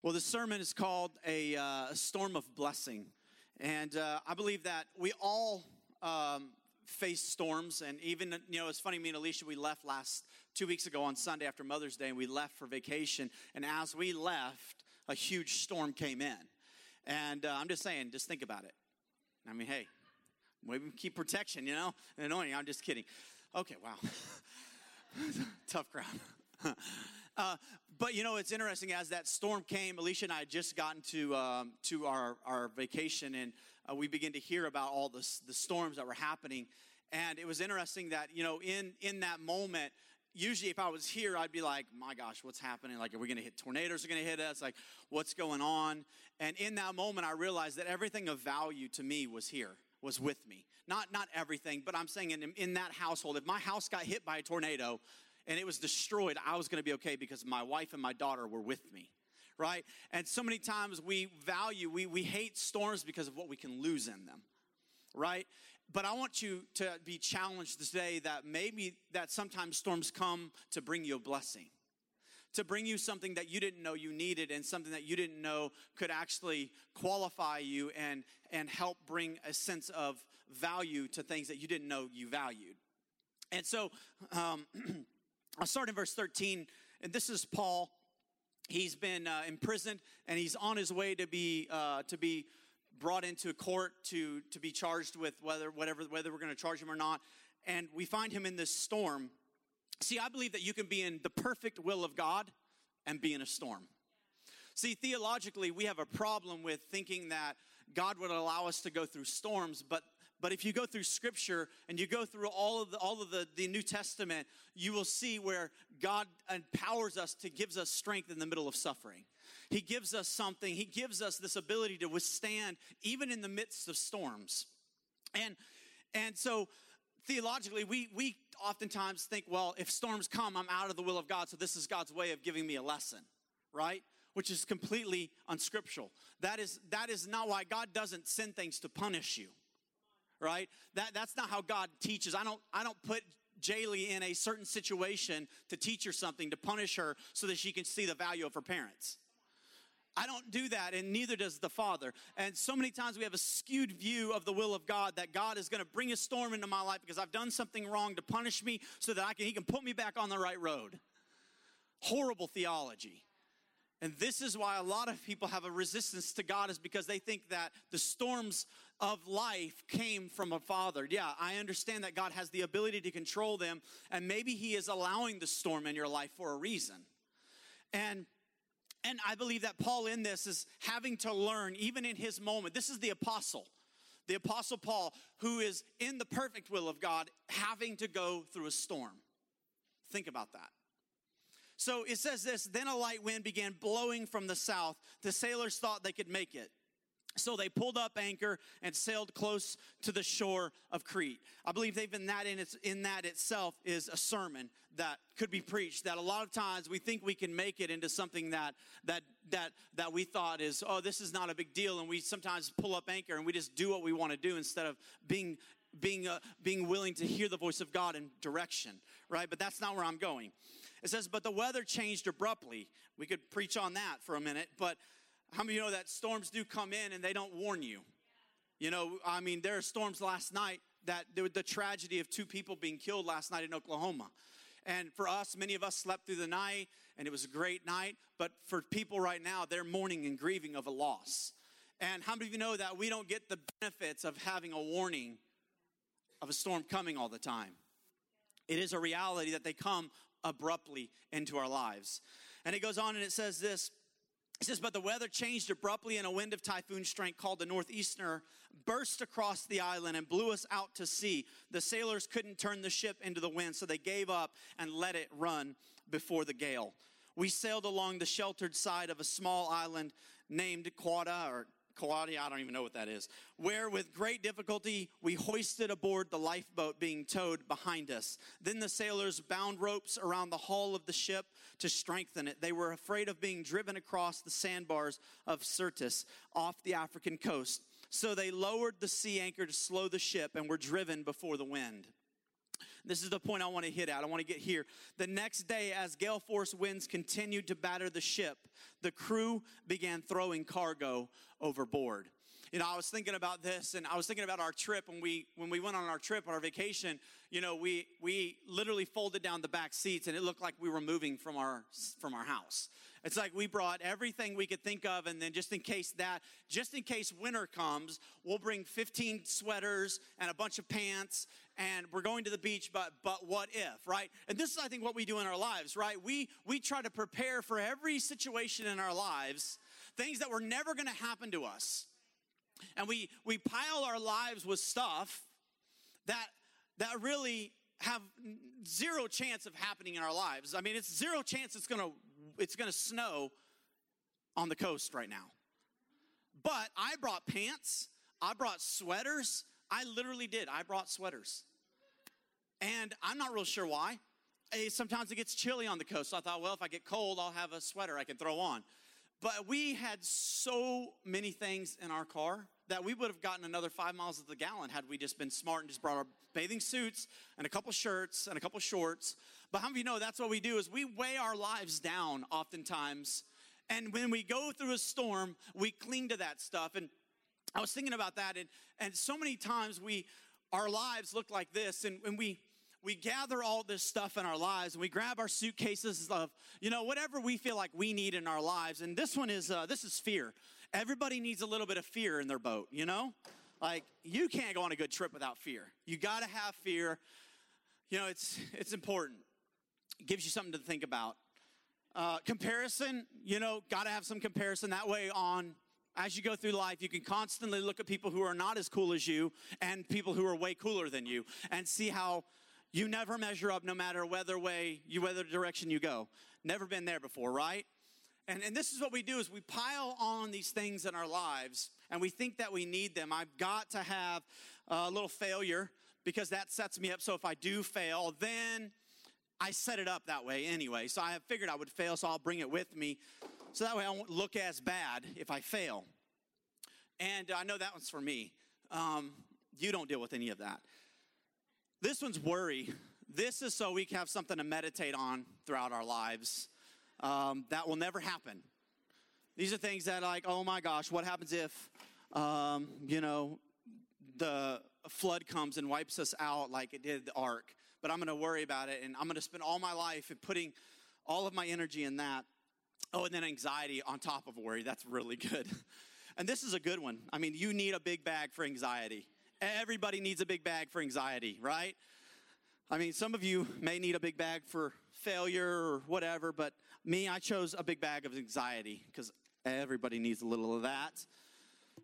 Well, the sermon is called a, uh, storm of blessing. And uh, I believe that we all um, face storms. And even, you know, it's funny, me and Alicia, we left last two weeks ago on Sunday after Mother's Day, and we left for vacation. And as we left, a huge storm came in. And uh, I'm just saying, just think about it. I mean, hey, maybe we keep protection, you know? And annoying, I'm just kidding. Okay, wow. Tough crowd. uh, but you know, it's interesting as that storm came, Alicia and I had just gotten to, um, to our, our vacation and uh, we began to hear about all the, the storms that were happening. And it was interesting that, you know, in, in that moment, usually if I was here, I'd be like, my gosh, what's happening? Like, are we going to hit tornadoes are going to hit us? Like, what's going on? And in that moment, I realized that everything of value to me was here was with me. Not, not everything, but I'm saying in, in that household, if my house got hit by a tornado, and it was destroyed, I was going to be okay because my wife and my daughter were with me. Right? And so many times we value, we, we hate storms because of what we can lose in them. Right? But I want you to be challenged today that maybe that sometimes storms come to bring you a blessing to bring you something that you didn't know you needed and something that you didn't know could actually qualify you and, and help bring a sense of value to things that you didn't know you valued. And so, um, I'll start in verse 13, and this is Paul. He's been uh, imprisoned, and he's on his way to be uh, to be brought into court to to be charged with whether whatever whether we're going to charge him or not. And we find him in this storm. See, I believe that you can be in the perfect will of God and be in a storm. See, theologically, we have a problem with thinking that God would allow us to go through storms, but but if you go through scripture and you go through all of the, all of the, the New Testament, you will see where God empowers us to gives us strength in the middle of suffering. He gives us something. He gives us this ability to withstand even in the midst of storms. And, and so theologically, we, we oftentimes think, well, if storms come, I'm out of the will of God. So this is God's way of giving me a lesson, right? Which is completely unscriptural. That is, that is not why God doesn't send things to punish you right? That, that's not how God teaches. I don't, I don't put Jaylee in a certain situation to teach her something, to punish her so that she can see the value of her parents. I don't do that, and neither does the Father. And so many times we have a skewed view of the will of God that God is going to bring a storm into my life because I've done something wrong to punish me so that I can, He can put me back on the right road. Horrible theology. And this is why a lot of people have a resistance to God is because they think that the storms of life came from a father. Yeah, I understand that God has the ability to control them and maybe he is allowing the storm in your life for a reason. And and I believe that Paul in this is having to learn even in his moment. This is the apostle. The apostle Paul who is in the perfect will of God having to go through a storm. Think about that. So it says this Then a light wind began blowing from the south. The sailors thought they could make it. So they pulled up anchor and sailed close to the shore of Crete. I believe even that in, its, in that itself is a sermon that could be preached. That a lot of times we think we can make it into something that that that that we thought is oh this is not a big deal, and we sometimes pull up anchor and we just do what we want to do instead of being being uh, being willing to hear the voice of God in direction. Right, but that's not where I'm going. It says, but the weather changed abruptly. We could preach on that for a minute, but how many of you know that storms do come in and they don't warn you? You know, I mean, there are storms last night that the tragedy of two people being killed last night in Oklahoma. And for us, many of us slept through the night and it was a great night. But for people right now, they're mourning and grieving of a loss. And how many of you know that we don't get the benefits of having a warning of a storm coming all the time? It is a reality that they come abruptly into our lives. And it goes on and it says this. It says, but the weather changed abruptly and a wind of typhoon strength called the Northeaster burst across the island and blew us out to sea. The sailors couldn't turn the ship into the wind, so they gave up and let it run before the gale. We sailed along the sheltered side of a small island named Quada or Kauai, I don't even know what that is, where with great difficulty we hoisted aboard the lifeboat being towed behind us. Then the sailors bound ropes around the hull of the ship to strengthen it. They were afraid of being driven across the sandbars of Syrtis off the African coast. So they lowered the sea anchor to slow the ship and were driven before the wind. This is the point I want to hit at. I want to get here. The next day, as gale force winds continued to batter the ship, the crew began throwing cargo overboard. You know, I was thinking about this and I was thinking about our trip when we when we went on our trip our vacation, you know, we we literally folded down the back seats and it looked like we were moving from our from our house. It's like we brought everything we could think of, and then just in case that, just in case winter comes, we'll bring 15 sweaters and a bunch of pants, and we're going to the beach. But but what if, right? And this is, I think, what we do in our lives, right? We we try to prepare for every situation in our lives, things that were never to happen to us, and we we pile our lives with stuff that that really have zero chance of happening in our lives. I mean, it's zero chance it's going to it's going to snow on the coast right now. But I brought pants, I brought sweaters. I literally did. I brought sweaters. And I'm not real sure why. Eh, sometimes it gets chilly on the coast. So I thought, well, if I get cold, I'll have a sweater I can throw on. But we had so many things in our car that we would have gotten another five miles of the gallon had we just been smart and just brought our bathing suits and a couple shirts and a couple shorts. But how many of you know that's what we do is we weigh our lives down oftentimes. And when we go through a storm, we cling to that stuff. And I was thinking about that, and, and so many times we our lives look like this, and when we we gather all this stuff in our lives and we grab our suitcases of you know whatever we feel like we need in our lives and this one is uh, this is fear everybody needs a little bit of fear in their boat you know like you can't go on a good trip without fear you got to have fear you know it's it's important gives you something to think about. Uh, comparison, you know, got to have some comparison. That way, on as you go through life, you can constantly look at people who are not as cool as you and people who are way cooler than you, and see how you never measure up, no matter whether way you, whether direction you go. Never been there before, right? And, and this is what we do is we pile on these things in our lives and we think that we need them i've got to have a little failure because that sets me up so if i do fail then I set it up that way anyway. So I figured I would fail, so I'll bring it with me. So that way I won't look as bad if I fail. And I know that one's for me. Um, you don't deal with any of that. This one's worry. This is so we have something to meditate on throughout our lives. Um, that will never happen. These are things that, like, oh my gosh, what happens if, um, you know, the flood comes and wipes us out like it did the ark? but I'm going to worry about it and I'm going to spend all my life putting all of my energy in that. Oh, and then anxiety on top of worry. That's really good. And this is a good one. I mean, you need a big bag for anxiety. Everybody needs a big bag for anxiety, right? I mean, some of you may need a big bag for failure or whatever, but me, I chose a big bag of anxiety because everybody needs a little of that.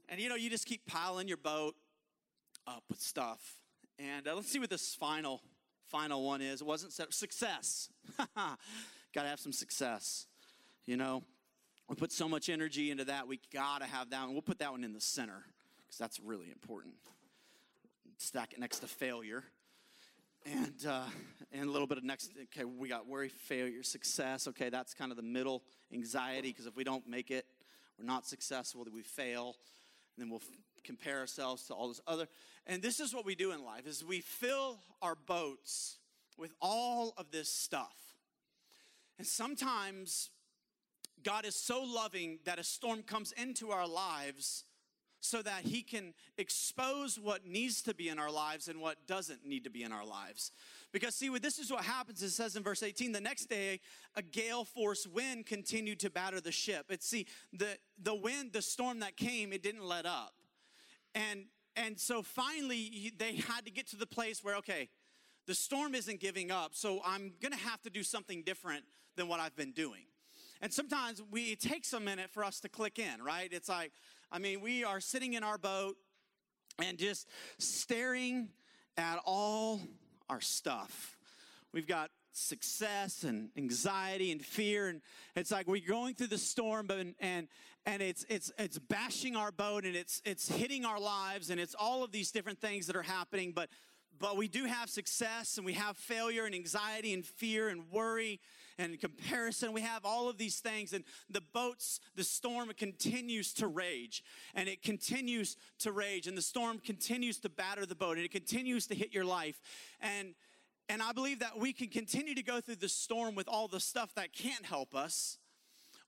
And you know, you just keep piling your boat up with stuff. And uh, let's see what this final final one is. It wasn't set success. got to have some success. You know, we put so much energy into that. We got to have that one. We'll put that one in the center because that's really important. Stack it next to failure. And, uh, and a little bit of next, okay, we got worry, failure, success. Okay, that's kind of the middle anxiety because if we don't make it, we're not successful, then we fail. And then we'll compare ourselves to all this other. And this is what we do in life is we fill our boats with all of this stuff. And sometimes God is so loving that a storm comes into our lives so that he can expose what needs to be in our lives and what doesn't need to be in our lives. Because see, this is what happens. It says in verse 18, the next day, a gale force wind continued to batter the ship. It's see, the, the wind, the storm that came, it didn't let up. And and so finally they had to get to the place where okay, the storm isn't giving up, so I'm gonna have to do something different than what I've been doing. And sometimes we it takes a minute for us to click in, right? It's like, I mean, we are sitting in our boat and just staring at all our stuff. We've got success and anxiety and fear and it's like we're going through the storm but and and it's it's it's bashing our boat and it's it's hitting our lives and it's all of these different things that are happening but but we do have success and we have failure and anxiety and fear and worry and in comparison we have all of these things and the boats the storm continues to rage and it continues to rage and the storm continues to batter the boat and it continues to hit your life and And I believe that we can continue to go through the storm with all the stuff that can't help us,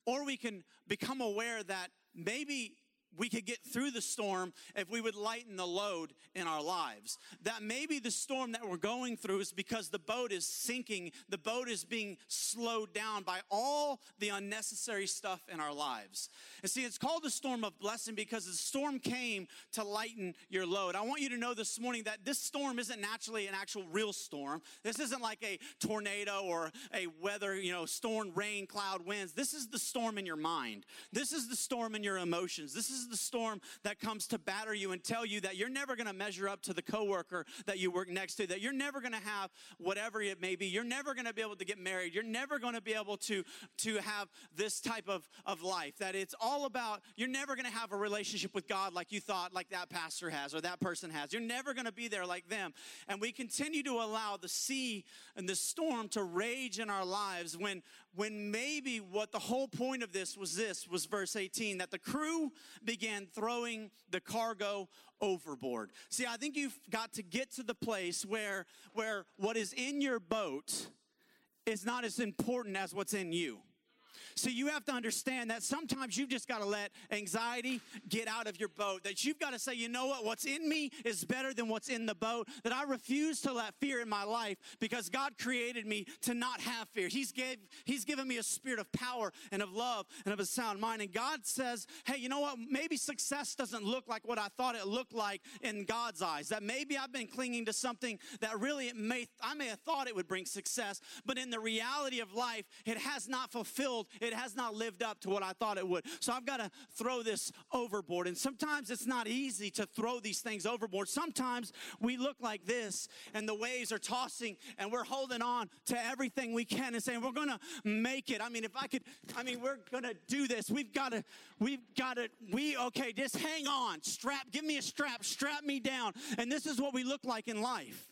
or we can become aware that maybe we could get through the storm if we would lighten the load in our lives. That maybe the storm that we're going through is because the boat is sinking, the boat is being slowed down by all the unnecessary stuff in our lives. And see, it's called the storm of blessing because the storm came to lighten your load. I want you to know this morning that this storm isn't naturally an actual real storm. This isn't like a tornado or a weather, you know, storm, rain, cloud, winds. This is the storm in your mind. This is the storm in your emotions. This is the storm that comes to batter you and tell you that you're never going to measure up to the coworker that you work next to, that you're never going to have whatever it may be. You're never going to be able to get married. You're never going to be able to, to have this type of, of life. That it's all about, you're never going to have a relationship with God like you thought, like that pastor has or that person has. You're never going to be there like them. And we continue to allow the sea and the storm to rage in our lives when when maybe what the whole point of this was this was verse 18 that the crew began throwing the cargo overboard. See, I think you've got to get to the place where where what is in your boat is not as important as what's in you. So you have to understand that sometimes you've just got to let anxiety get out of your boat. That you've got to say, you know what? What's in me is better than what's in the boat. That I refuse to let fear in my life because God created me to not have fear. He's gave He's given me a spirit of power and of love and of a sound mind. And God says, hey, you know what? Maybe success doesn't look like what I thought it looked like in God's eyes. That maybe I've been clinging to something that really may I may have thought it would bring success, but in the reality of life, it has not fulfilled it has not lived up to what I thought it would. So I've got to throw this overboard. And sometimes it's not easy to throw these things overboard. Sometimes we look like this and the waves are tossing and we're holding on to everything we can and saying, we're going to make it. I mean, if I could, I mean, we're going to do this. We've got to, we've got to, we, okay, just hang on. Strap, give me a strap, strap me down. And this is what we look like in life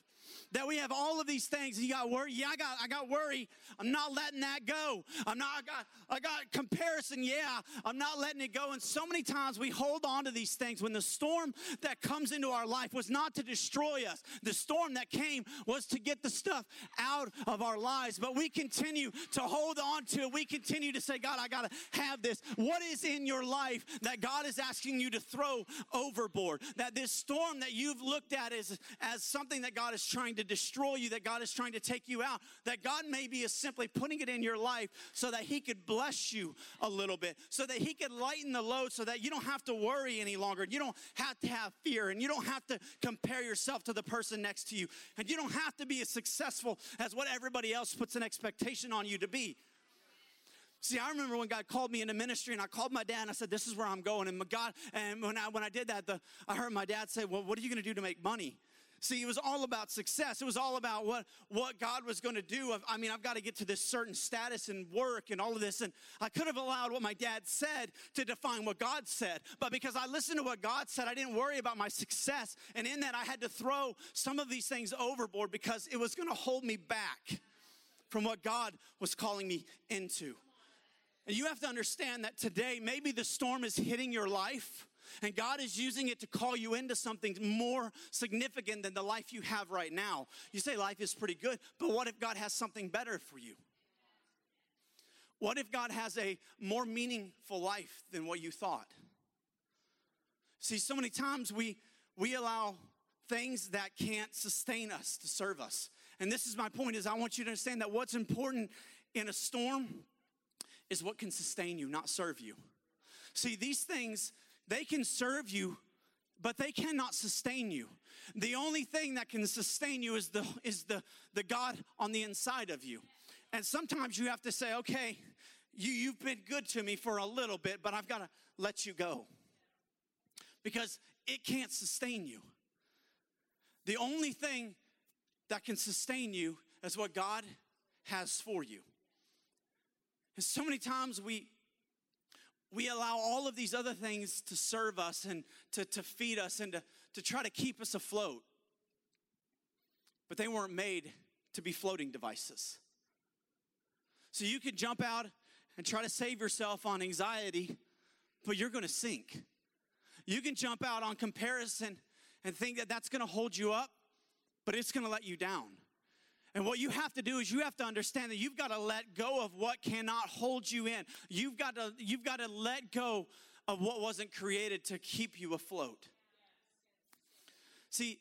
that we have all of these things. You got worry. Yeah, I got I got worry. I'm not letting that go. I'm not I got I got comparison. Yeah, I'm not letting it go. And so many times we hold on to these things when the storm that comes into our life was not to destroy us. The storm that came was to get the stuff out of our lives. But we continue to hold on to it. We continue to say, God, I got to have this. What is in your life that God is asking you to throw overboard? That this storm that you've looked at is as something that God is trying to destroy you, that God is trying to take you out, that God maybe is simply putting it in your life so that He could bless you a little bit, so that He could lighten the load, so that you don't have to worry any longer. You don't have to have fear, and you don't have to compare yourself to the person next to you, and you don't have to be as successful as what everybody else puts an expectation on you to be. See, I remember when God called me into ministry, and I called my dad, and I said, "This is where I'm going." And God, and when I when I did that, the, I heard my dad say, "Well, what are you going to do to make money?" See, it was all about success. It was all about what, what God was going to do. I mean, I've got to get to this certain status and work and all of this. And I could have allowed what my dad said to define what God said. But because I listened to what God said, I didn't worry about my success. And in that, I had to throw some of these things overboard because it was going to hold me back from what God was calling me into. And you have to understand that today, maybe the storm is hitting your life and God is using it to call you into something more significant than the life you have right now. You say life is pretty good, but what if God has something better for you? What if God has a more meaningful life than what you thought? See, so many times we we allow things that can't sustain us to serve us. And this is my point is I want you to understand that what's important in a storm is what can sustain you, not serve you. See, these things they can serve you, but they cannot sustain you. The only thing that can sustain you is the is the the God on the inside of you. And sometimes you have to say, okay, you, you've been good to me for a little bit, but I've got to let you go. Because it can't sustain you. The only thing that can sustain you is what God has for you. And so many times we we allow all of these other things to serve us and to, to feed us and to, to try to keep us afloat. But they weren't made to be floating devices. So you could jump out and try to save yourself on anxiety, but you're to sink. You can jump out on comparison and think that that's to hold you up, but it's to let you down. And what you have to do is you have to understand that you've got to let go of what cannot hold you in. You've got to, you've got to let go of what wasn't created to keep you afloat. See,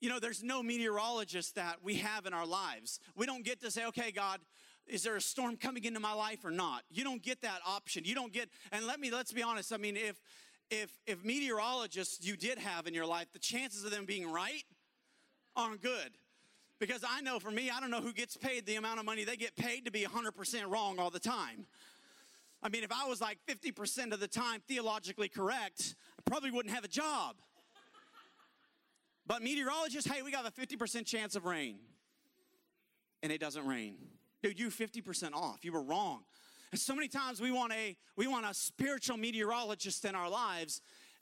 you know, there's no meteorologist that we have in our lives. We don't get to say, okay, God, is there a storm coming into my life or not? You don't get that option. You don't get, and let me, let's be honest. I mean, if, if, if meteorologists you did have in your life, the chances of them being right aren't good. Because I know for me, I don't know who gets paid the amount of money they get paid to be 100% wrong all the time. I mean, if I was like 50% of the time theologically correct, I probably wouldn't have a job. But meteorologists, hey, we got a 50% chance of rain. And it doesn't rain. Dude, you 50% off. You were wrong. And so many times we want a we want a spiritual meteorologist in our lives.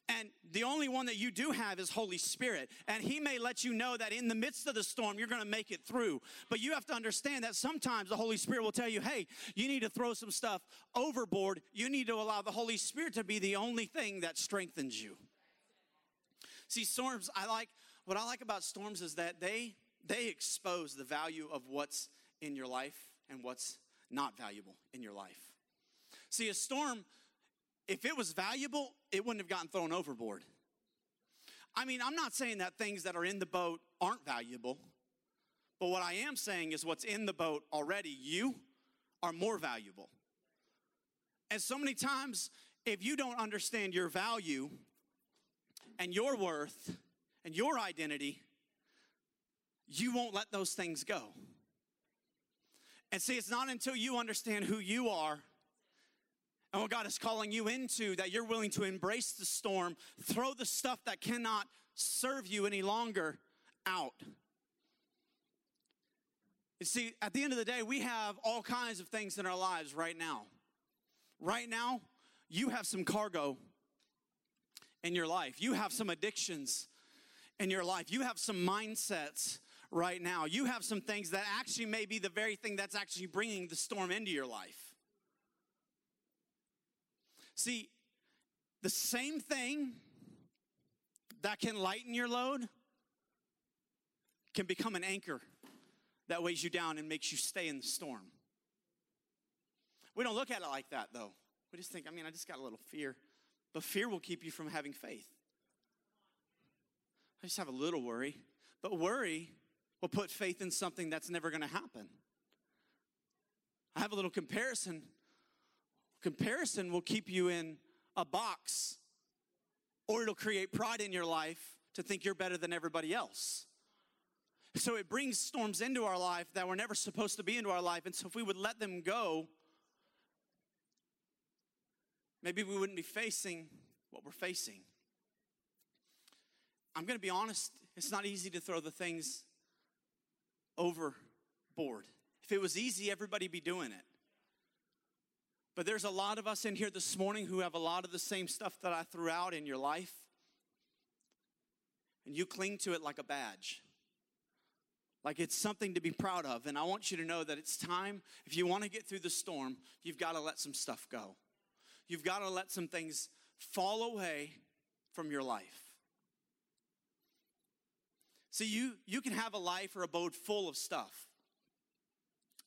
And the only one that you do have is Holy Spirit. And He may let you know that in the midst of the storm, you're going to make it through. But you have to understand that sometimes the Holy Spirit will tell you, hey, you need to throw some stuff overboard. You need to allow the Holy Spirit to be the only thing that strengthens you. See, storms, I like what I like about storms is that they they expose the value of what's in your life and what's not valuable in your life. See, a storm, if it was valuable, it wouldn't have gotten thrown overboard. I mean, I'm not saying that things that are in the boat aren't valuable, but what I am saying is what's in the boat already, you are more valuable. And so many times, if you don't understand your value and your worth, and your identity, you won't let those things go. And see, it's not until you understand who you are and what God is calling you into that you're willing to embrace the storm, throw the stuff that cannot serve you any longer out. You see, at the end of the day, we have all kinds of things in our lives right now. Right now, you have some cargo in your life, you have some addictions in your life. You have some mindsets right now. You have some things that actually may be the very thing that's actually bringing the storm into your life. See, the same thing that can lighten your load can become an anchor that weighs you down and makes you stay in the storm. We don't look at it like that though. We just think, I mean, I just got a little fear. But fear will keep you from having faith. I just have a little worry. But worry will put faith in something that's never going to happen. I have a little comparison. Comparison will keep you in a box, or it'll create pride in your life to think you're better than everybody else. So it brings storms into our life that were never supposed to be into our life. And so if we would let them go, maybe we wouldn't be facing what we're facing. I'm going to be honest, it's not easy to throw the things overboard. If it was easy, everybody'd be doing it. But there's a lot of us in here this morning who have a lot of the same stuff that I threw out in your life. And you cling to it like a badge. Like it's something to be proud of. And I want you to know that it's time, if you want to get through the storm, you've got to let some stuff go. You've got to let some things fall away from your life. See, you, you can have a life or a boat full of stuff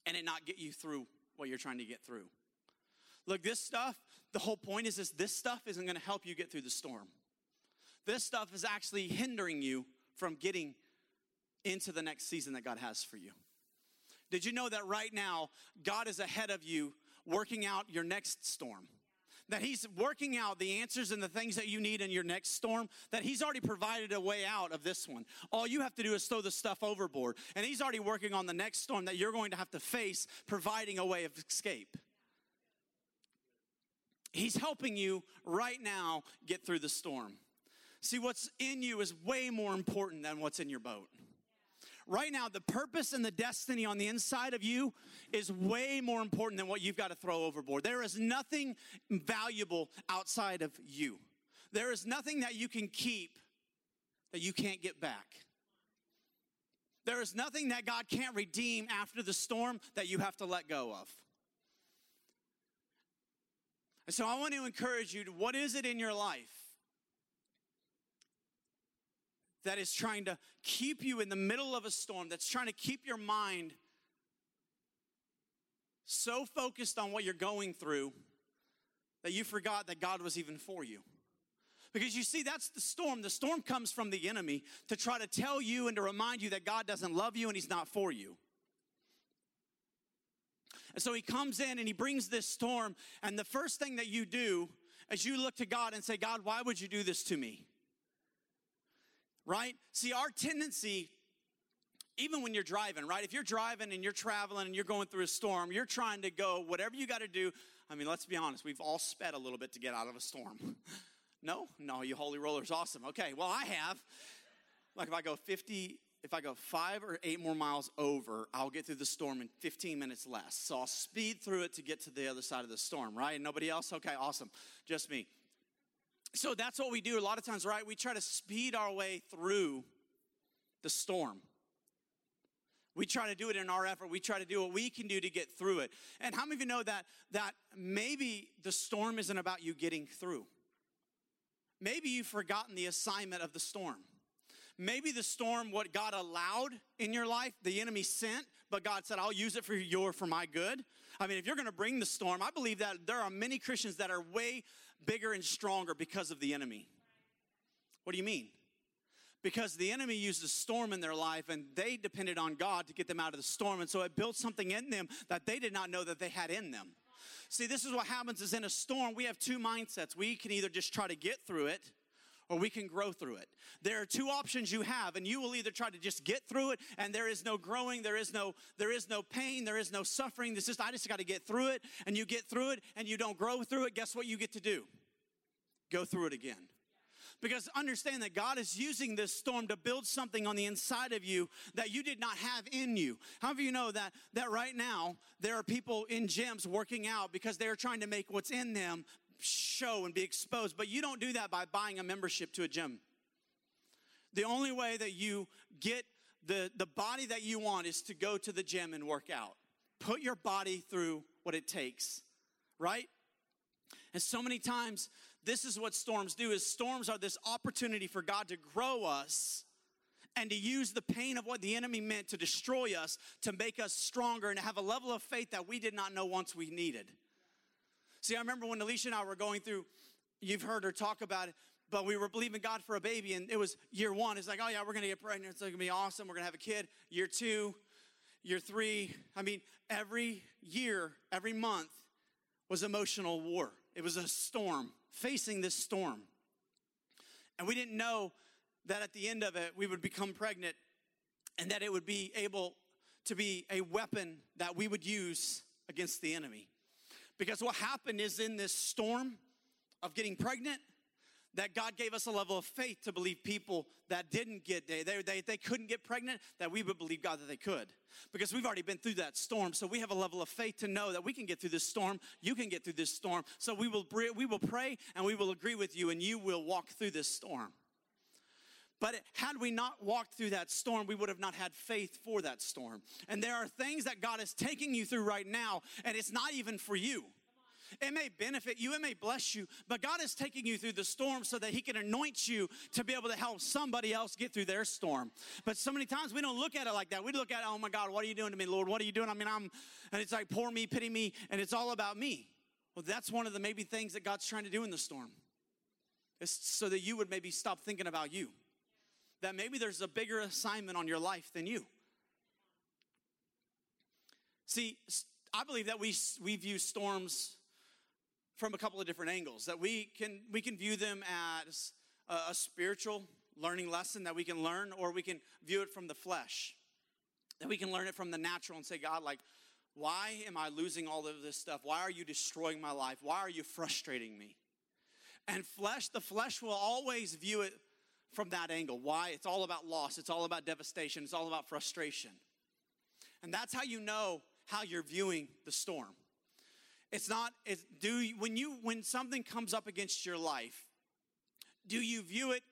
and it not get you through what you're trying to get through. Look, this stuff, the whole point is this this stuff isn't going to help you get through the storm. This stuff is actually hindering you from getting into the next season that God has for you. Did you know that right now, God is ahead of you working out your next storm? that He's working out the answers and the things that you need in your next storm, that He's already provided a way out of this one. All you have to do is throw the stuff overboard. And He's already working on the next storm that you're going to have to face, providing a way of escape. He's helping you right now get through the storm. See, what's in you is way more important than what's in your boat. Right now, the purpose and the destiny on the inside of you is way more important than what you've got to throw overboard. There is nothing valuable outside of you. There is nothing that you can keep that you can't get back. There is nothing that God can't redeem after the storm that you have to let go of. And so I want to encourage you to what is it in your life that is trying to keep you in the middle of a storm, that's trying to keep your mind so focused on what you're going through that you forgot that God was even for you. Because you see, that's the storm. The storm comes from the enemy to try to tell you and to remind you that God doesn't love you and He's not for you. And so He comes in and He brings this storm, and the first thing that you do is you look to God and say, God, why would you do this to me? Right? See, our tendency even when you're driving, right? If you're driving and you're traveling and you're going through a storm, you're trying to go, whatever you got to do. I mean, let's be honest, we've all sped a little bit to get out of a storm. no? No, you holy rollers, awesome. Okay, well, I have. Like if I go 50, if I go five or eight more miles over, I'll get through the storm in 15 minutes less. So I'll speed through it to get to the other side of the storm, right? Nobody else? Okay, awesome. Just me. So that's what we do a lot of times, right? We try to speed our way through the storm. We try to do it in our effort. We try to do what we can do to get through it. And how many of you know that that maybe the storm isn't about you getting through? Maybe you've forgotten the assignment of the storm. Maybe the storm, what God allowed in your life, the enemy sent, but God said, I'll use it for your for my good. I mean, if you're gonna bring the storm, I believe that there are many Christians that are way bigger and stronger because of the enemy. What do you mean? because the enemy used a storm in their life and they depended on God to get them out of the storm. And so it built something in them that they did not know that they had in them. See, this is what happens is in a storm, we have two mindsets. We can either just try to get through it or we can grow through it. There are two options you have and you will either try to just get through it and there is no growing, there is no there is no pain, there is no suffering. This is I just got to get through it and you get through it and you don't grow through it. Guess what you get to do? Go through it again. Because understand that God is using this storm to build something on the inside of you that you did not have in you. How of you know that that right now there are people in gyms working out because they're trying to make what's in them show and be exposed, but you don't do that by buying a membership to a gym. The only way that you get the, the body that you want is to go to the gym and work out. Put your body through what it takes, right? And so many times this is what storms do is storms are this opportunity for God to grow us and to use the pain of what the enemy meant to destroy us to make us stronger and to have a level of faith that we did not know once we needed. See, I remember when Alicia and I were going through, you've heard her talk about it, but we were believing God for a baby, and it was year one. It's like, oh yeah, we're gonna get pregnant. It's gonna be awesome. We're gonna have a kid. Year two, year three. I mean, every year, every month was emotional war. It was a storm facing this storm. And we didn't know that at the end of it, we would become pregnant and that it would be able to be a weapon that we would use against the enemy. Because what happened is in this storm of getting pregnant, that God gave us a level of faith to believe people that didn't get, they, they, they couldn't get pregnant, that we would believe God that they could. Because we've already been through that storm. So we have a level of faith to know that we can get through this storm. You can get through this storm. So we will, we will pray and we will agree with you and you will walk through this storm. But had we not walked through that storm, we would have not had faith for that storm. And there are things that God is taking you through right now, and it's not even for you. It may benefit you, it may bless you, but God is taking you through the storm so that He can anoint you to be able to help somebody else get through their storm. But so many times we don't look at it like that. We look at, oh my God, what are you doing to me, Lord? What are you doing? I mean, I'm, and it's like, poor me, pity me, and it's all about me. Well, that's one of the maybe things that God's trying to do in the storm. It's so that you would maybe stop thinking about you. That maybe there's a bigger assignment on your life than you. See, I believe that we, we view storms from a couple of different angles that we can we can view them as a, a spiritual learning lesson that we can learn or we can view it from the flesh. That we can learn it from the natural and say god like why am i losing all of this stuff? Why are you destroying my life? Why are you frustrating me? And flesh the flesh will always view it from that angle. Why? It's all about loss. It's all about devastation. It's all about frustration. And that's how you know how you're viewing the storm. It's not, it's, do you, when you, when something comes up against your life, do you view it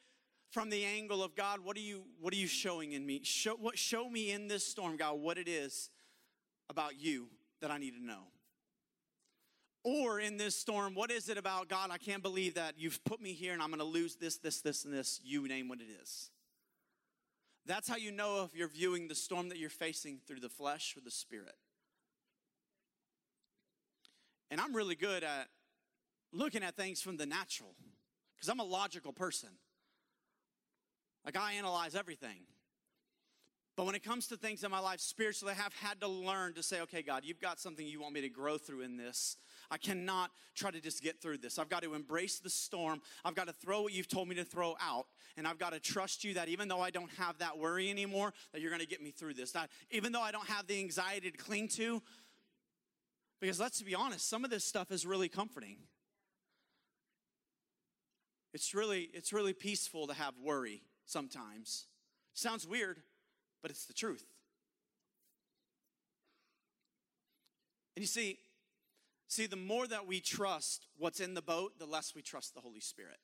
from the angle of God, what are you, what are you showing in me? Show, what, show me in this storm, God, what it is about you that I need to know. Or in this storm, what is it about God? I can't believe that you've put me here and I'm going to lose this, this, this, and this. You name what it is. That's how you know if you're viewing the storm that you're facing through the flesh or the spirit. And I'm really good at looking at things from the natural because I'm a logical person. Like I analyze everything. But when it comes to things in my life spiritually, I have had to learn to say, okay, God, you've got something you want me to grow through in this. I cannot try to just get through this. I've got to embrace the storm. I've got to throw what you've told me to throw out. And I've got to trust you that even though I don't have that worry anymore, that you're going to get me through this. That even though I don't have the anxiety to cling to, because let's be honest, some of this stuff is really comforting. It's really, it's really peaceful to have worry sometimes. Sounds weird, but it's the truth. And you see, see, the more that we trust what's in the boat, the less we trust the Holy Spirit.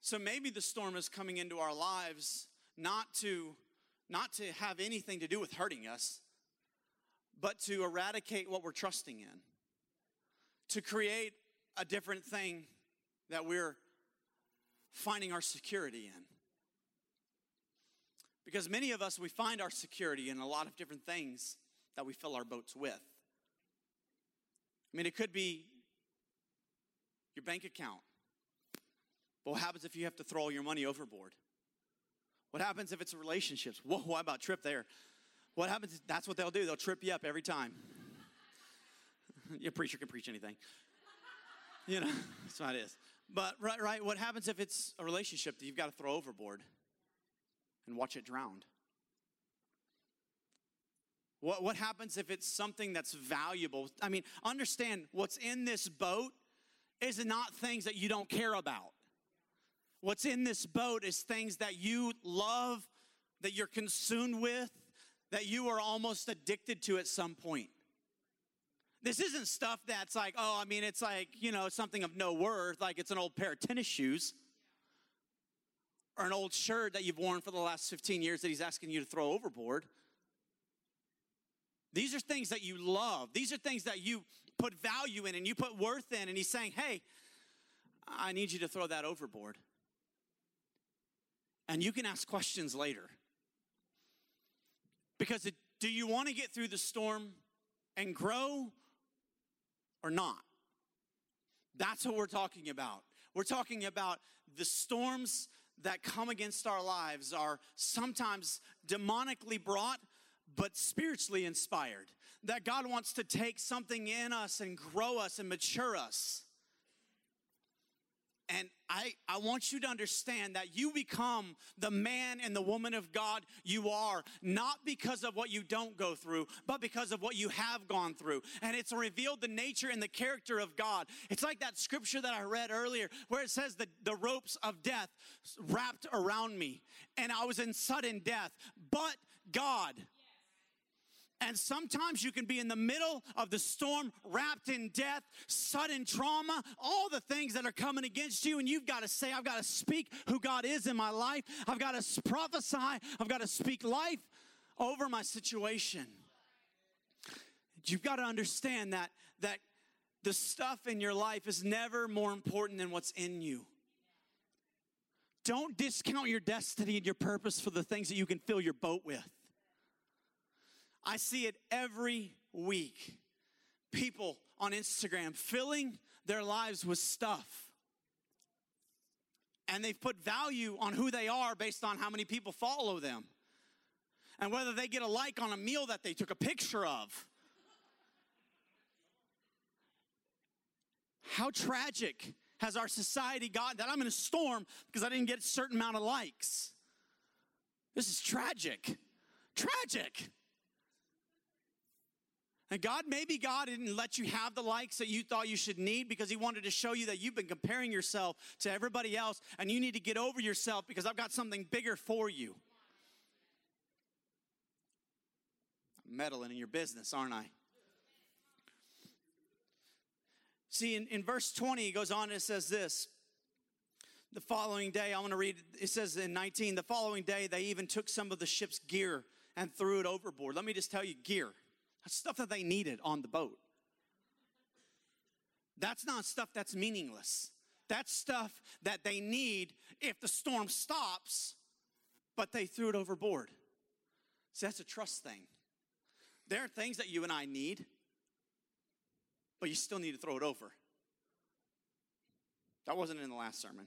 So maybe the storm is coming into our lives not to not to have anything to do with hurting us, but to eradicate what we're trusting in. To create a different thing that we're finding our security in. Because many of us, we find our security in a lot of different things that we fill our boats with. I mean, it could be your bank account. But what happens if you have to throw all your money overboard? What happens if it's relationships? Whoa, why about trip there? What happens? That's what they'll do. They'll trip you up every time. Your preacher can preach anything. You know, that's what it is. But right, right, what happens if it's a relationship that you've got to throw overboard and watch it drown? What, what happens if it's something that's valuable? I mean, understand what's in this boat is not things that you don't care about. What's in this boat is things that you love, that you're consumed with, that you are almost addicted to at some point. This isn't stuff that's like, oh, I mean, it's like, you know, something of no worth, like it's an old pair of tennis shoes or an old shirt that you've worn for the last 15 years that he's asking you to throw overboard. These are things that you love. These are things that you put value in and you put worth in. And he's saying, hey, I need you to throw that overboard. And you can ask questions later. Because it, do you want to get through the storm and grow or not? That's what we're talking about. We're talking about the storms that come against our lives are sometimes demonically brought, but spiritually inspired. That God wants to take something in us and grow us and mature us. And I, I want you to understand that you become the man and the woman of God you are, not because of what you don't go through, but because of what you have gone through. And it's revealed the nature and the character of God. It's like that scripture that I read earlier where it says that the ropes of death wrapped around me and I was in sudden death. But God, and sometimes you can be in the middle of the storm, wrapped in death, sudden trauma, all the things that are coming against you. And you've got to say, I've got to speak who God is in my life. I've got to prophesy. I've got to speak life over my situation. You've got to understand that, that the stuff in your life is never more important than what's in you. Don't discount your destiny and your purpose for the things that you can fill your boat with. I see it every week. People on Instagram filling their lives with stuff. And they've put value on who they are based on how many people follow them. And whether they get a like on a meal that they took a picture of. How tragic has our society gotten that I'm in a storm because I didn't get a certain amount of likes? This is tragic. Tragic. And God, maybe God didn't let you have the likes that you thought you should need because He wanted to show you that you've been comparing yourself to everybody else and you need to get over yourself because I've got something bigger for you. I'm meddling in your business, aren't I? See, in, in verse 20, he goes on and it says this. The following day, I want to read, it says in 19, the following day, they even took some of the ship's gear and threw it overboard. Let me just tell you gear. That's stuff that they needed on the boat. That's not stuff that's meaningless. That's stuff that they need if the storm stops, but they threw it overboard. See, that's a trust thing. There are things that you and I need. but you still need to throw it over. That wasn't in the last sermon.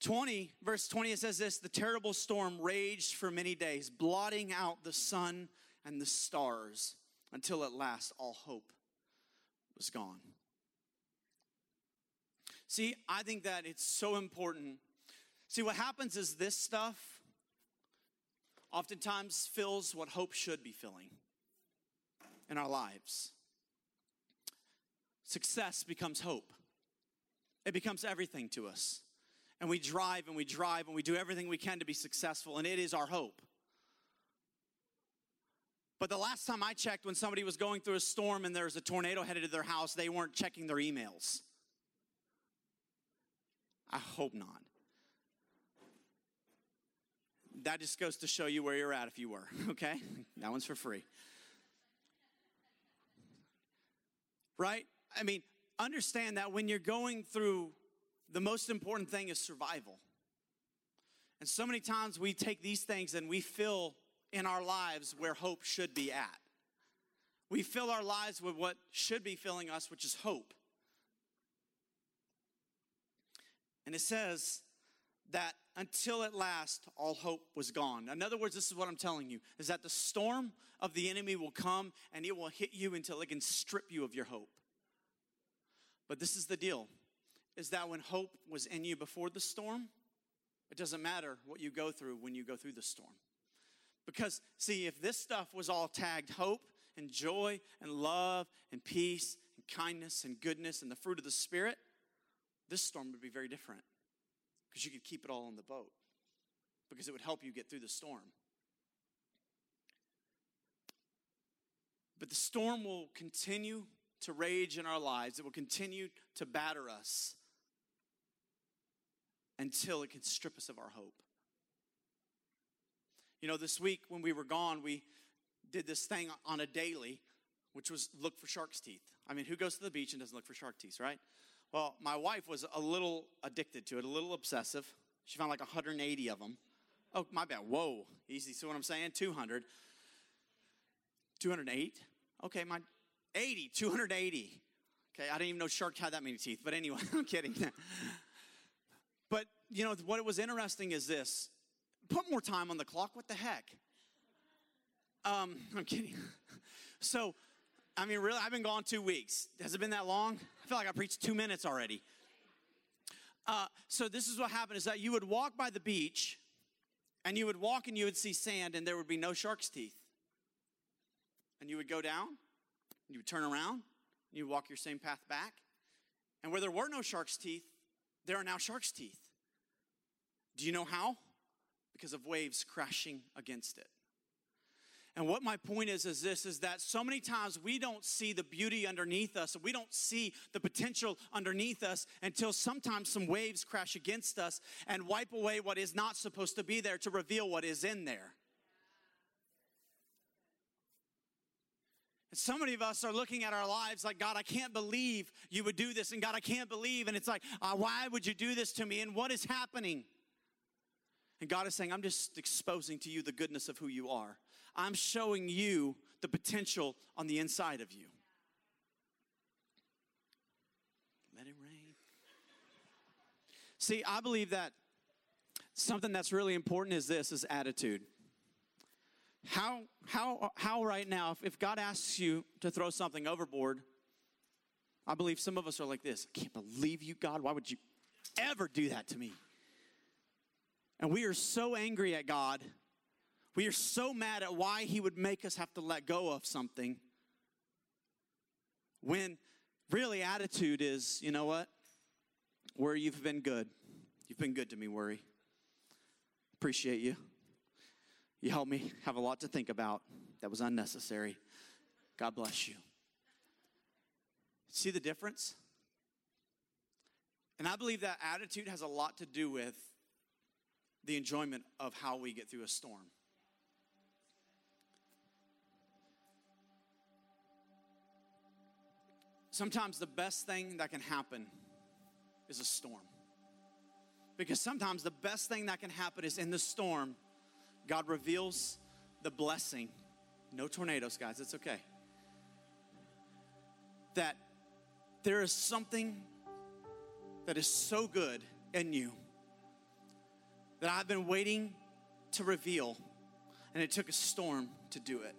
20, verse 20, it says this The terrible storm raged for many days, blotting out the sun and the stars until at last all hope was gone. See, I think that it's so important. See, what happens is this stuff oftentimes fills what hope should be filling in our lives. Success becomes hope, it becomes everything to us. And we drive and we drive and we do everything we can to be successful, and it is our hope. But the last time I checked, when somebody was going through a storm and there was a tornado headed to their house, they weren't checking their emails. I hope not. That just goes to show you where you're at if you were, okay? That one's for free. Right? I mean, understand that when you're going through, the most important thing is survival. And so many times we take these things and we fill in our lives where hope should be at. We fill our lives with what should be filling us, which is hope. And it says that until at last all hope was gone. In other words, this is what I'm telling you is that the storm of the enemy will come and it will hit you until it can strip you of your hope. But this is the deal is that when hope was in you before the storm, it doesn't matter what you go through when you go through the storm. Because, see, if this stuff was all tagged hope and joy and love and peace and kindness and goodness and the fruit of the Spirit, this storm would be very different because you could keep it all in the boat because it would help you get through the storm. But the storm will continue to rage in our lives, it will continue to batter us until it can strip us of our hope. You know, this week when we were gone, we did this thing on a daily, which was look for shark's teeth. I mean, who goes to the beach and doesn't look for shark teeth, right? Well, my wife was a little addicted to it, a little obsessive. She found like 180 of them. Oh, my bad. Whoa. Easy. See what I'm saying? 200. 208? Okay, my 80, 280. Okay, I didn't even know shark had that many teeth, but anyway, I'm kidding. but, you know, what was interesting is this put more time on the clock. What the heck? Um, I'm kidding. So, I mean, really, I've been gone two weeks. Has it been that long? I feel like I preached two minutes already. Uh, so this is what happened: is that you would walk by the beach, and you would walk and you would see sand, and there would be no shark's teeth. And you would go down, you would turn around, you would walk your same path back, and where there were no shark's teeth, there are now shark's teeth. Do you know how? Because of waves crashing against it. And what my point is is this is that so many times we don't see the beauty underneath us. We don't see the potential underneath us until sometimes some waves crash against us and wipe away what is not supposed to be there to reveal what is in there. And so many of us are looking at our lives like, God, I can't believe you would do this. And God, I can't believe. And it's like, uh, why would you do this to me? And what is happening? And God is saying, I'm just exposing to you the goodness of who you are. I'm showing you the potential on the inside of you. Let it rain. See, I believe that something that's really important is this is attitude. How, how, how right now, if, if God asks you to throw something overboard, I believe some of us are like this. I can't believe you, God. Why would you ever do that to me? And we are so angry at God. We are so mad at why He would make us have to let go of something. When really attitude is, you know what? Worry, you've been good. You've been good to me, worry. Appreciate you. You helped me have a lot to think about that was unnecessary. God bless you. See the difference? And I believe that attitude has a lot to do with the enjoyment of how we get through a storm. Sometimes the best thing that can happen is a storm. Because sometimes the best thing that can happen is in the storm, God reveals the blessing. No tornadoes, guys, it's okay. that there is something that is so good in you that I've been waiting to reveal, and it took a storm to do it.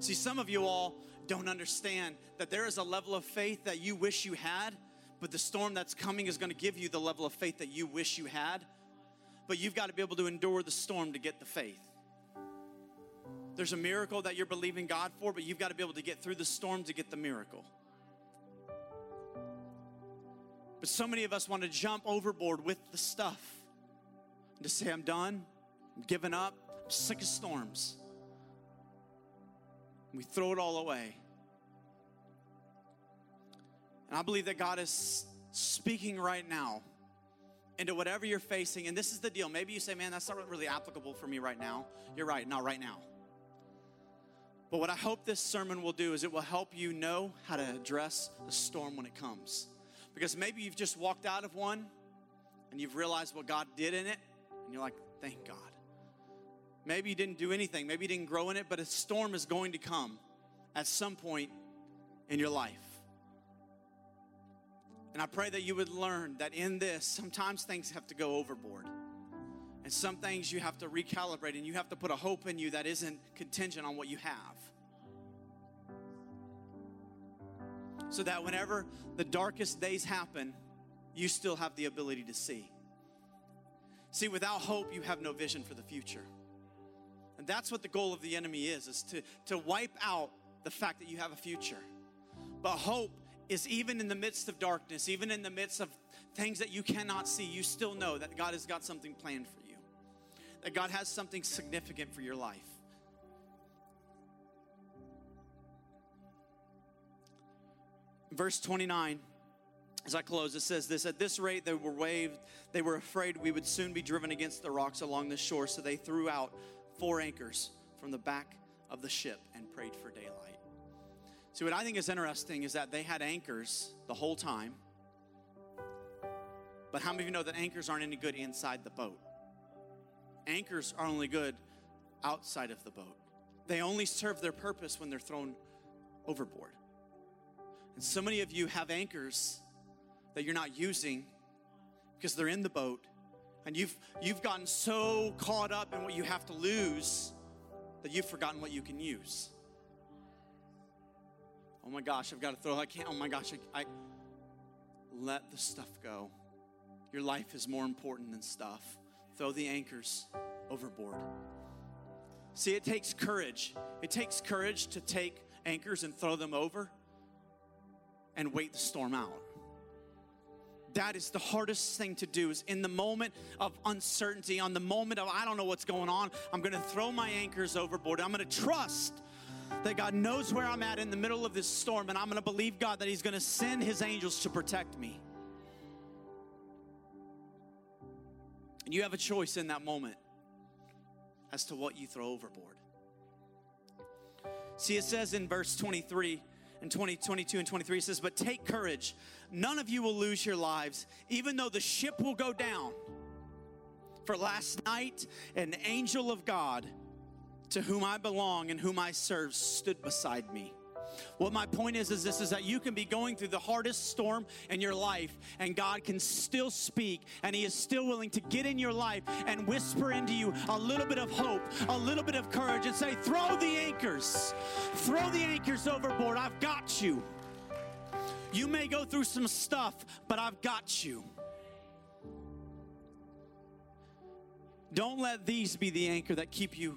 See, some of you all don't understand that there is a level of faith that you wish you had, but the storm that's coming is going to give you the level of faith that you wish you had. But you've got to be able to endure the storm to get the faith. There's a miracle that you're believing God for, but you've got to be able to get through the storm to get the miracle. But so many of us want to jump overboard with the stuff to say, I'm done, I'm giving up, I'm sick of storms. We throw it all away. And I believe that God is speaking right now into whatever you're facing. And this is the deal. Maybe you say, man, that's not really applicable for me right now. You're right, not right now. But what I hope this sermon will do is it will help you know how to address a storm when it comes. Because maybe you've just walked out of one and you've realized what God did in it, and you're like, thank God. Maybe you didn't do anything, maybe you didn't grow in it, but a storm is going to come at some point in your life. And I pray that you would learn that in this, sometimes things have to go overboard. And some things you have to recalibrate and you have to put a hope in you that isn't contingent on what you have. So that whenever the darkest days happen, you still have the ability to see. See, without hope, you have no vision for the future. And that's what the goal of the enemy is, is to, to wipe out the fact that you have a future. But hope is even in the midst of darkness, even in the midst of things that you cannot see, you still know that God has got something planned for you that God has something significant for your life. Verse 29, as I close, it says this At this rate, they were waved, they were afraid we would soon be driven against the rocks along the shore, so they threw out four anchors from the back of the ship and prayed for daylight. See, what I think is interesting is that they had anchors the whole time. But how many of you know that anchors aren't any good inside the boat? anchors are only good outside of the boat. They only serve their purpose when they're thrown overboard. And so many of you have anchors that you're not using because they're in the boat and you've you've gotten so caught up in what you have to lose that you've forgotten what you can use. Oh my gosh, I've got to throw I can't oh my gosh, I, I let the stuff go. Your life is more important than stuff throw the anchors overboard. See, it takes courage. It takes courage to take anchors and throw them over and wait the storm out. That is the hardest thing to do is in the moment of uncertainty, on the moment of I don't know what's going on, I'm going to throw my anchors overboard. I'm going to trust that God knows where I'm at in the middle of this storm and I'm going to believe God that he's going to send his angels to protect me. And you have a choice in that moment as to what you throw overboard. See, it says in verse 23 and 20, 22 and 23, it says, But take courage. None of you will lose your lives, even though the ship will go down. For last night, an angel of God to whom I belong and whom I serve stood beside me. What my point is is this is that you can be going through the hardest storm in your life and God can still speak and he is still willing to get in your life and whisper into you a little bit of hope, a little bit of courage and say throw the anchors. Throw the anchors overboard. I've got you. You may go through some stuff, but I've got you. Don't let these be the anchor that keep you.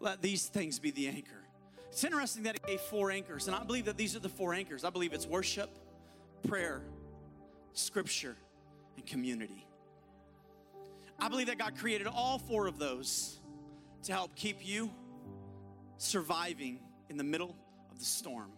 Let these things be the anchor. It's interesting that he gave four anchors, and I believe that these are the four anchors. I believe it's worship, prayer, scripture, and community. I believe that God created all four of those to help keep you surviving in the middle of the storm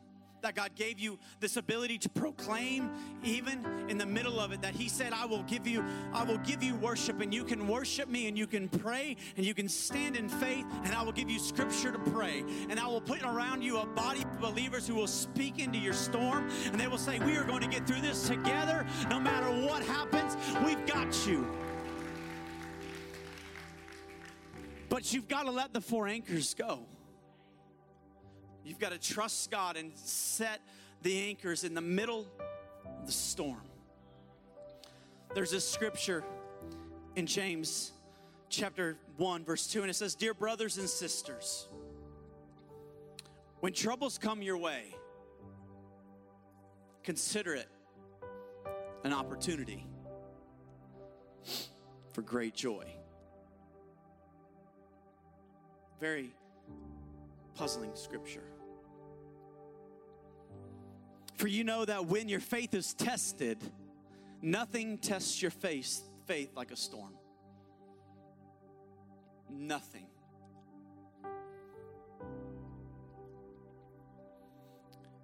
that God gave you this ability to proclaim even in the middle of it that he said I will give you I will give you worship and you can worship me and you can pray and you can stand in faith and I will give you scripture to pray. And I will put around you a body of believers who will speak into your storm and they will say we are going to get through this together. No matter what happens we've got you. But you've got to let the four anchors go You've got to trust God and set the anchors in the middle of the storm. There's a scripture in James chapter 1, verse 2, and it says, Dear brothers and sisters, when troubles come your way, consider it an opportunity for great joy. Very puzzling scripture. For you know that when your faith is tested, nothing tests your faith, faith like a storm. Nothing.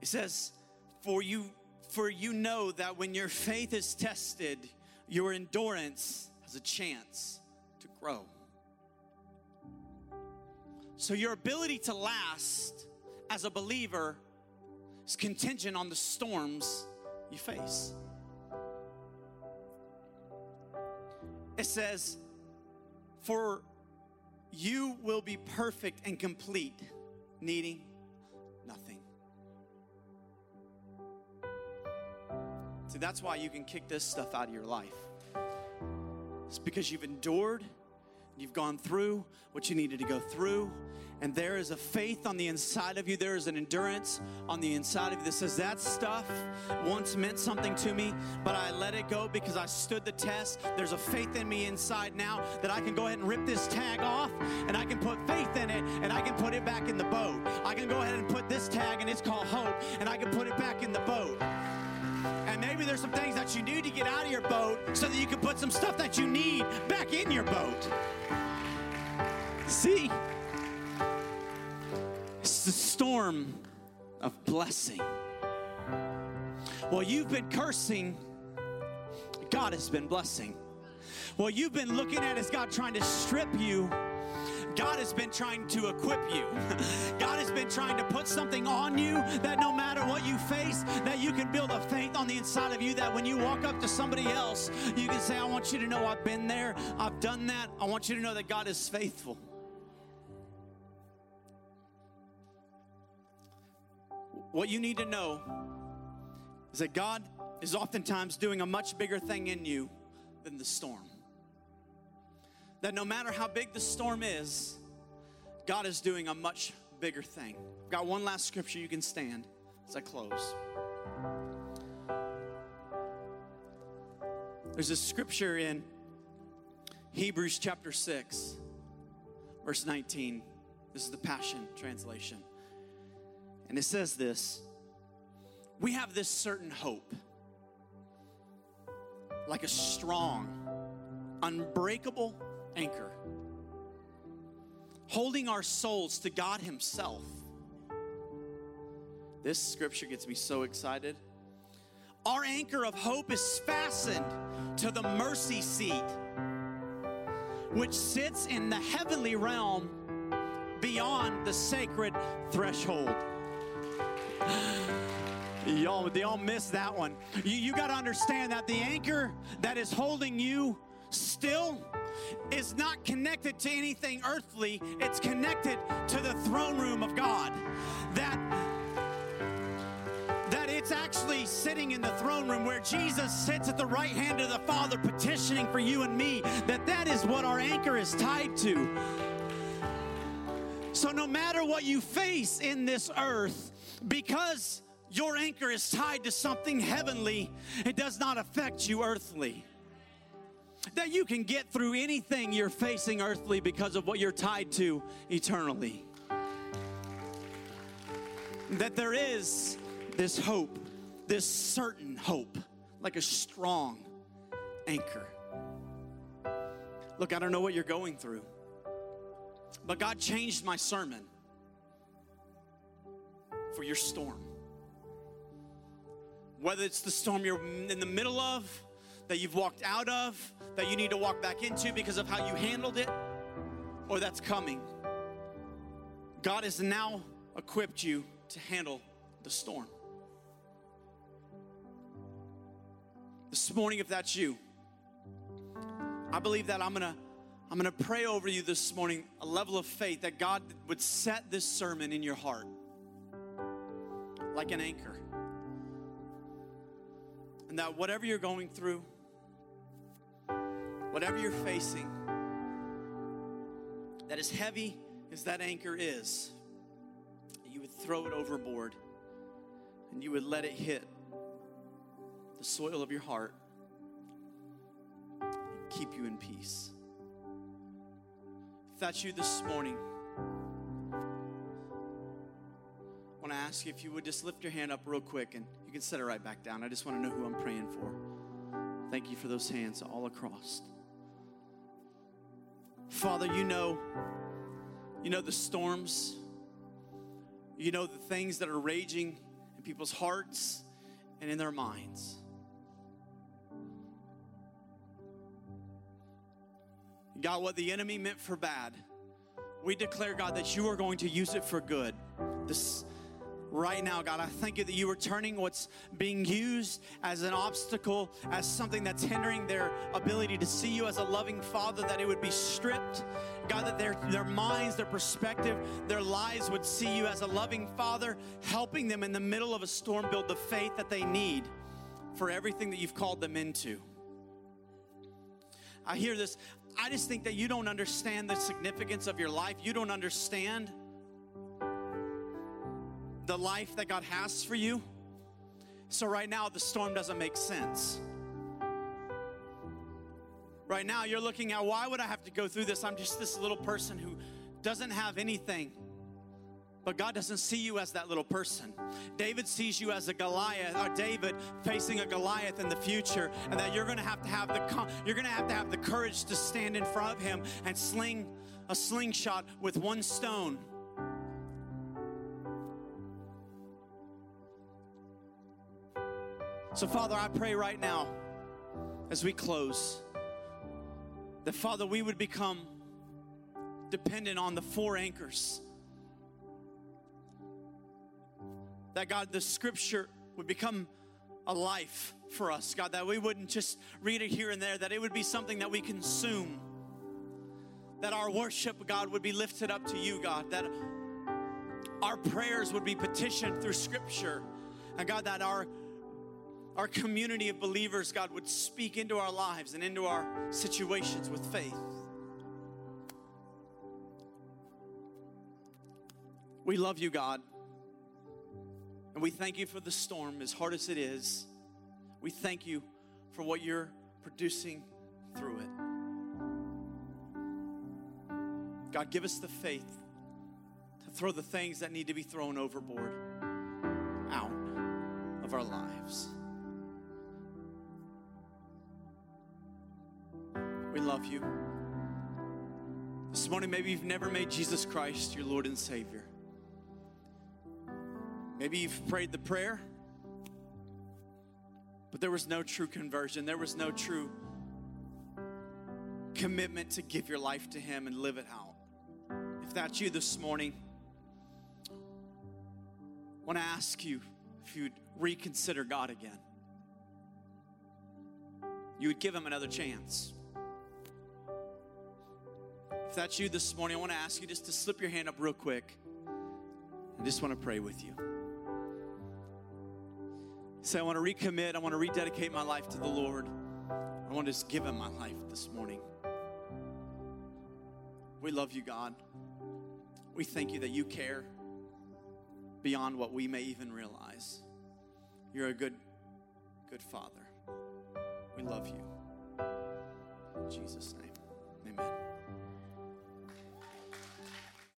It says, For you, for you know that when your faith is tested, your endurance has a chance to grow. So your ability to last as a believer is contingent on the storms you face. It says, For you will be perfect and complete, needing nothing. See, that's why you can kick this stuff out of your life. It's because you've endured, you've gone through what you needed to go through, and there is a faith on the inside of you. There is an endurance on the inside of you that says, That stuff once meant something to me, but I let it go because I stood the test. There's a faith in me inside now that I can go ahead and rip this tag off and I can put faith in it and I can put it back in the boat. I can go ahead and put this tag and it's called hope and I can put it back in the boat. And maybe there's some things that you need to get out of your boat so that you can put some stuff that you need back in your boat. See? It's the storm of blessing. Well, you've been cursing, God has been blessing. Well, you've been looking at as God trying to strip you. God has been trying to equip you. God has been trying to put something on you that no matter what you face, that you can build a faith on the inside of you that when you walk up to somebody else, you can say, I want you to know I've been there, I've done that. I want you to know that God is faithful. What you need to know is that God is oftentimes doing a much bigger thing in you than the storm. That no matter how big the storm is, God is doing a much bigger thing. I've got one last scripture you can stand as I close. There's a scripture in Hebrews chapter 6, verse 19. This is the Passion Translation. And it says this We have this certain hope, like a strong, unbreakable anchor, holding our souls to God Himself. This scripture gets me so excited. Our anchor of hope is fastened to the mercy seat, which sits in the heavenly realm beyond the sacred threshold. Y'all, y'all missed that one. You, you got to understand that the anchor that is holding you still is not connected to anything earthly, it's connected to the throne room of God. That that it's actually sitting in the throne room where Jesus sits at the right hand of the Father petitioning for you and me that that is what our anchor is tied to. So no matter what you face in this earth because your anchor is tied to something heavenly, it does not affect you earthly that you can get through anything you're facing earthly because of what you're tied to eternally. That there is this hope, this certain hope, like a strong anchor. Look, I don't know what you're going through, but God changed my sermon for your storm. Whether it's the storm you're in the middle of, that you've walked out of, that you need to walk back into because of how you handled it, or that's coming. God has now equipped you to handle the storm. This morning, if that's you, I believe that I'm gonna I'm gonna pray over you this morning a level of faith that God would set this sermon in your heart like an anchor And that whatever you're going through, whatever you're facing, that as heavy as that anchor is, you would throw it overboard and you would let it hit the soil of your heart and keep you in peace. If that's you this morning, want to ask you if you would just lift your hand up real quick and you can set it right back down. I just want to know who I'm praying for. Thank you for those hands all across. Father, you know you know the storms. You know the things that are raging in people's hearts and in their minds. God, what the enemy meant for bad, we declare, God, that you are going to use it for good. This right now, God, I thank you that you are turning what's being used as an obstacle, as something that's hindering their ability to see you as a loving father, that it would be stripped. God, that their, their minds, their perspective, their lives would see you as a loving father, helping them in the middle of a storm build the faith that they need for everything that you've called them into. I hear this. I just think that you don't understand the significance of your life. You don't understand the life that God has for you. So, right now, the storm doesn't make sense. Right now, you're looking at why would I have to go through this? I'm just this little person who doesn't have anything. But God doesn't see you as that little person. David sees you as a Goliath, or David facing a Goliath in the future, and that you're going to have to have the you're going to have to have the courage to stand in front of him and sling a slingshot with one stone. So, Father, I pray right now as we close that, Father, we would become dependent on the four anchors that God, the scripture would become a life for us, God, that we wouldn't just read it here and there, that it would be something that we consume. That our worship, God, would be lifted up to you, God, that our prayers would be petitioned through scripture. And God, that our our community of believers, God, would speak into our lives and into our situations with faith. We love you, God. And we thank you for the storm, as hard as it is. We thank you for what you're producing through it. God, give us the faith to throw the things that need to be thrown overboard out of our lives. Love you. This morning, maybe you've never made Jesus Christ your Lord and Savior. Maybe you've prayed the prayer, but there was no true conversion. There was no true commitment to give your life to Him and live it out. If that's you this morning, I want to ask you if you'd reconsider God again. You would give Him another chance. If that's you this morning, I want to ask you just to slip your hand up real quick. I just want to pray with you. Say, I want to recommit. I want to rededicate my life to the Lord. I want to just give Him my life this morning. We love you, God. We thank you that you care beyond what we may even realize. You're a good, good Father. We love you. In Jesus' name.